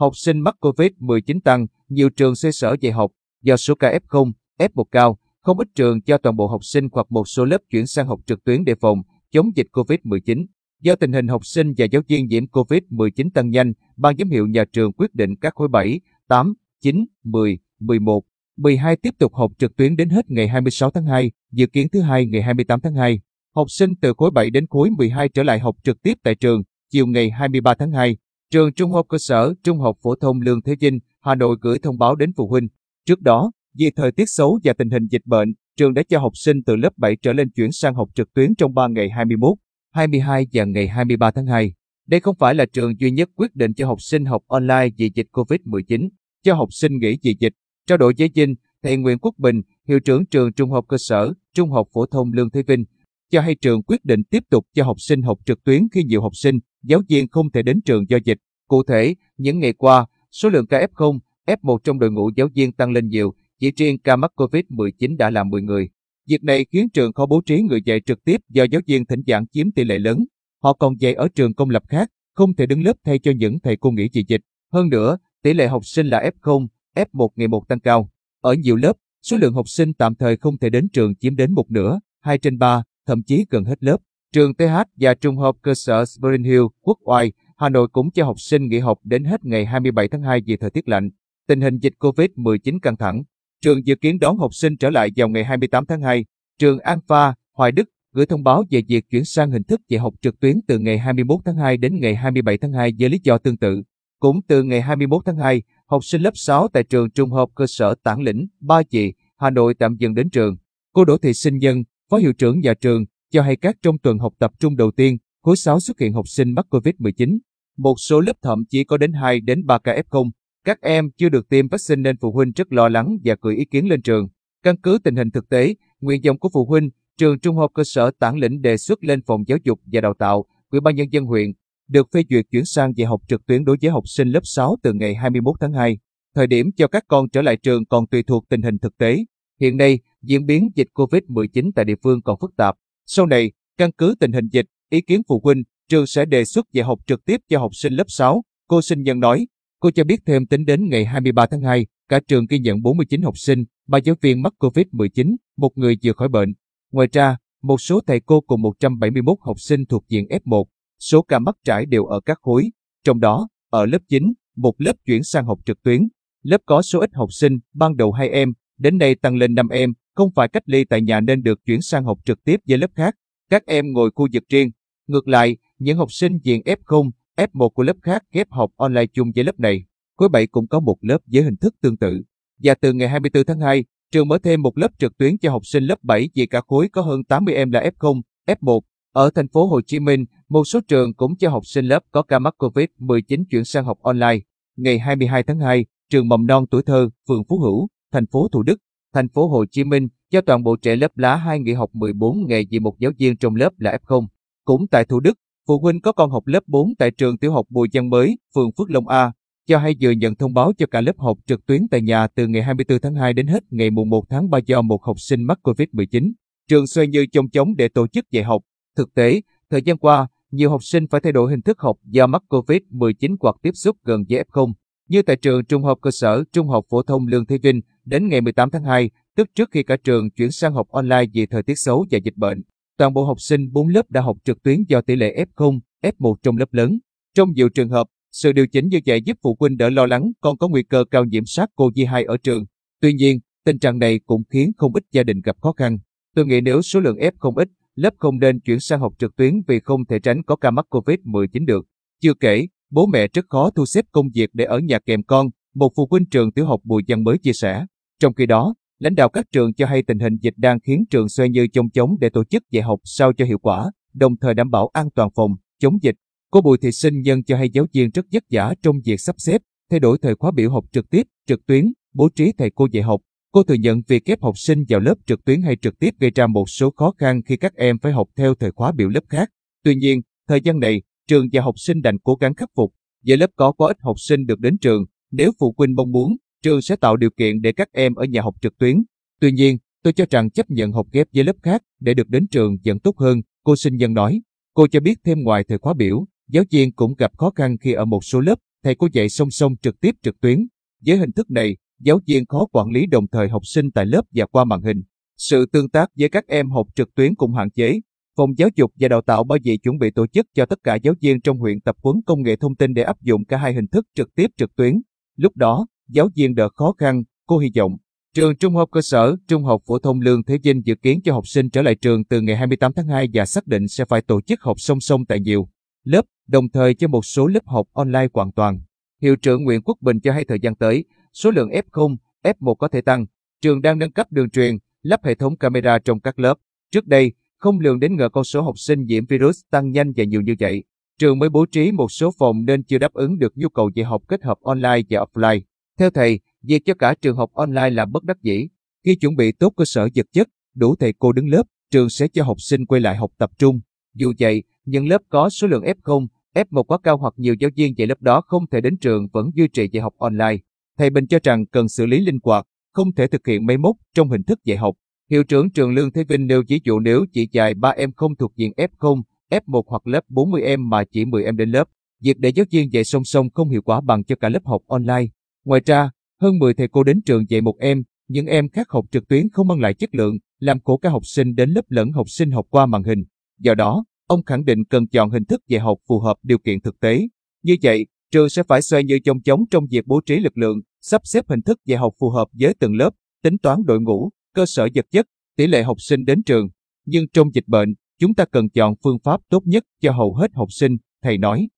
học sinh mắc COVID-19 tăng, nhiều trường xây sở dạy học do số ca F0, F1 cao, không ít trường cho toàn bộ học sinh hoặc một số lớp chuyển sang học trực tuyến để phòng chống dịch COVID-19. Do tình hình học sinh và giáo viên nhiễm COVID-19 tăng nhanh, ban giám hiệu nhà trường quyết định các khối 7, 8, 9, 10, 11, 12 tiếp tục học trực tuyến đến hết ngày 26 tháng 2, dự kiến thứ hai ngày 28 tháng 2. Học sinh từ khối 7 đến khối 12 trở lại học trực tiếp tại trường, chiều ngày 23 tháng 2. Trường Trung học cơ sở Trung học phổ thông Lương Thế Vinh, Hà Nội gửi thông báo đến phụ huynh. Trước đó, vì thời tiết xấu và tình hình dịch bệnh, trường đã cho học sinh từ lớp 7 trở lên chuyển sang học trực tuyến trong 3 ngày 21, 22 và ngày 23 tháng 2. Đây không phải là trường duy nhất quyết định cho học sinh học online vì dịch COVID-19, cho học sinh nghỉ vì dịch. Trao đổi với Vinh, thầy Nguyễn Quốc Bình, hiệu trưởng trường Trung học cơ sở, Trung học phổ thông Lương Thế Vinh, cho hay trường quyết định tiếp tục cho học sinh học trực tuyến khi nhiều học sinh, giáo viên không thể đến trường do dịch. Cụ thể, những ngày qua, số lượng ca F0, F1 trong đội ngũ giáo viên tăng lên nhiều, chỉ riêng ca mắc COVID-19 đã là 10 người. Việc này khiến trường khó bố trí người dạy trực tiếp do giáo viên thỉnh giảng chiếm tỷ lệ lớn. Họ còn dạy ở trường công lập khác, không thể đứng lớp thay cho những thầy cô nghỉ vì dịch. Hơn nữa, tỷ lệ học sinh là F0, F1 ngày một tăng cao. Ở nhiều lớp, số lượng học sinh tạm thời không thể đến trường chiếm đến một nửa, 2 trên 3, thậm chí gần hết lớp. Trường TH và Trung học cơ sở Spring Hill, Quốc Oai, Hà Nội cũng cho học sinh nghỉ học đến hết ngày 27 tháng 2 vì thời tiết lạnh. Tình hình dịch COVID-19 căng thẳng. Trường dự kiến đón học sinh trở lại vào ngày 28 tháng 2. Trường Alpha, Hoài Đức gửi thông báo về việc chuyển sang hình thức dạy học trực tuyến từ ngày 21 tháng 2 đến ngày 27 tháng 2 với lý do tương tự. Cũng từ ngày 21 tháng 2, học sinh lớp 6 tại trường Trung học cơ sở Tản Lĩnh, Ba Chị, Hà Nội tạm dừng đến trường. Cô Đỗ Thị Sinh Nhân, Phó hiệu trưởng nhà trường, cho hay các trong tuần học tập trung đầu tiên, khối 6 xuất hiện học sinh mắc COVID-19. Một số lớp thậm chí có đến 2 đến 3 ca F0. Các em chưa được tiêm vaccine nên phụ huynh rất lo lắng và gửi ý kiến lên trường. Căn cứ tình hình thực tế, nguyện vọng của phụ huynh, trường Trung học cơ sở Tản Lĩnh đề xuất lên phòng giáo dục và đào tạo, Ủy ban nhân dân huyện được phê duyệt chuyển sang dạy học trực tuyến đối với học sinh lớp 6 từ ngày 21 tháng 2. Thời điểm cho các con trở lại trường còn tùy thuộc tình hình thực tế. Hiện nay, diễn biến dịch COVID-19 tại địa phương còn phức tạp. Sau này, căn cứ tình hình dịch, ý kiến phụ huynh, trường sẽ đề xuất dạy học trực tiếp cho học sinh lớp 6. Cô sinh nhân nói, cô cho biết thêm tính đến ngày 23 tháng 2, cả trường ghi nhận 49 học sinh, ba giáo viên mắc COVID-19, một người vừa khỏi bệnh. Ngoài ra, một số thầy cô cùng 171 học sinh thuộc diện F1, số ca mắc trải đều ở các khối. Trong đó, ở lớp 9, một lớp chuyển sang học trực tuyến. Lớp có số ít học sinh, ban đầu 2 em, đến nay tăng lên 5 em, không phải cách ly tại nhà nên được chuyển sang học trực tiếp với lớp khác. Các em ngồi khu vực riêng. Ngược lại, những học sinh diện F0, F1 của lớp khác ghép học online chung với lớp này. Khối 7 cũng có một lớp với hình thức tương tự. Và từ ngày 24 tháng 2, trường mở thêm một lớp trực tuyến cho học sinh lớp 7 vì cả khối có hơn 80 em là F0, F1. Ở thành phố Hồ Chí Minh, một số trường cũng cho học sinh lớp có ca mắc COVID-19 chuyển sang học online. Ngày 22 tháng 2, trường mầm non tuổi thơ, phường Phú Hữu, thành phố Thủ Đức, thành phố Hồ Chí Minh cho toàn bộ trẻ lớp lá 2 nghỉ học 14 ngày vì một giáo viên trong lớp là F0. Cũng tại Thủ Đức, phụ huynh có con học lớp 4 tại trường tiểu học Bùi Giang Mới, phường Phước Long A, cho hay vừa nhận thông báo cho cả lớp học trực tuyến tại nhà từ ngày 24 tháng 2 đến hết ngày mùng 1 tháng 3 do một học sinh mắc COVID-19. Trường xoay như trông chống để tổ chức dạy học. Thực tế, thời gian qua, nhiều học sinh phải thay đổi hình thức học do mắc COVID-19 hoặc tiếp xúc gần với F0. Như tại trường Trung học cơ sở Trung học phổ thông Lương Thế Vinh, đến ngày 18 tháng 2, tức trước khi cả trường chuyển sang học online vì thời tiết xấu và dịch bệnh, toàn bộ học sinh 4 lớp đã học trực tuyến do tỷ lệ F0, F1 trong lớp lớn. Trong nhiều trường hợp, sự điều chỉnh như vậy giúp phụ huynh đỡ lo lắng còn có nguy cơ cao nhiễm sát COVID-2 ở trường. Tuy nhiên, tình trạng này cũng khiến không ít gia đình gặp khó khăn. Tôi nghĩ nếu số lượng F không ít, lớp không nên chuyển sang học trực tuyến vì không thể tránh có ca mắc COVID-19 được. Chưa kể, bố mẹ rất khó thu xếp công việc để ở nhà kèm con, một phụ huynh trường tiểu học Bùi Văn mới chia sẻ. Trong khi đó, lãnh đạo các trường cho hay tình hình dịch đang khiến trường xoay như trông chống để tổ chức dạy học sao cho hiệu quả, đồng thời đảm bảo an toàn phòng, chống dịch. Cô Bùi Thị Sinh Nhân cho hay giáo viên rất vất vả trong việc sắp xếp, thay đổi thời khóa biểu học trực tiếp, trực tuyến, bố trí thầy cô dạy học. Cô thừa nhận việc ghép học sinh vào lớp trực tuyến hay trực tiếp gây ra một số khó khăn khi các em phải học theo thời khóa biểu lớp khác. Tuy nhiên, thời gian này, trường và học sinh đành cố gắng khắc phục. Với lớp có quá ít học sinh được đến trường, nếu phụ huynh mong muốn, trường sẽ tạo điều kiện để các em ở nhà học trực tuyến. Tuy nhiên, tôi cho rằng chấp nhận học ghép với lớp khác để được đến trường vẫn tốt hơn, cô sinh nhân nói. Cô cho biết thêm ngoài thời khóa biểu, giáo viên cũng gặp khó khăn khi ở một số lớp, thầy cô dạy song song trực tiếp trực tuyến. Với hình thức này, giáo viên khó quản lý đồng thời học sinh tại lớp và qua màn hình. Sự tương tác với các em học trực tuyến cũng hạn chế. Phòng Giáo dục và Đào tạo bao giờ chuẩn bị tổ chức cho tất cả giáo viên trong huyện tập huấn công nghệ thông tin để áp dụng cả hai hình thức trực tiếp trực tuyến. Lúc đó, giáo viên đỡ khó khăn, cô hy vọng. Trường Trung học cơ sở, Trung học phổ thông Lương Thế Vinh dự kiến cho học sinh trở lại trường từ ngày 28 tháng 2 và xác định sẽ phải tổ chức học song song tại nhiều lớp, đồng thời cho một số lớp học online hoàn toàn. Hiệu trưởng Nguyễn Quốc Bình cho hay thời gian tới, số lượng F0, F1 có thể tăng. Trường đang nâng cấp đường truyền, lắp hệ thống camera trong các lớp. Trước đây, không lường đến ngờ con số học sinh nhiễm virus tăng nhanh và nhiều như vậy. Trường mới bố trí một số phòng nên chưa đáp ứng được nhu cầu dạy học kết hợp online và offline. Theo thầy, việc cho cả trường học online là bất đắc dĩ. Khi chuẩn bị tốt cơ sở vật chất, đủ thầy cô đứng lớp, trường sẽ cho học sinh quay lại học tập trung. Dù vậy, những lớp có số lượng F0, F1 quá cao hoặc nhiều giáo viên dạy lớp đó không thể đến trường vẫn duy trì dạy học online. Thầy Bình cho rằng cần xử lý linh hoạt, không thể thực hiện máy móc trong hình thức dạy học. Hiệu trưởng trường Lương Thế Vinh nêu ví dụ nếu chỉ dạy 3 em không thuộc diện F0, F1 hoặc lớp 40 em mà chỉ 10 em đến lớp, việc để giáo viên dạy song song không hiệu quả bằng cho cả lớp học online. Ngoài ra, hơn 10 thầy cô đến trường dạy một em, những em khác học trực tuyến không mang lại chất lượng, làm khổ cả học sinh đến lớp lẫn học sinh học qua màn hình. Do đó, ông khẳng định cần chọn hình thức dạy học phù hợp điều kiện thực tế. Như vậy, trường sẽ phải xoay như chông chống trong việc bố trí lực lượng, sắp xếp hình thức dạy học phù hợp với từng lớp, tính toán đội ngũ, cơ sở vật chất, tỷ lệ học sinh đến trường. Nhưng trong dịch bệnh, chúng ta cần chọn phương pháp tốt nhất cho hầu hết học sinh, thầy nói.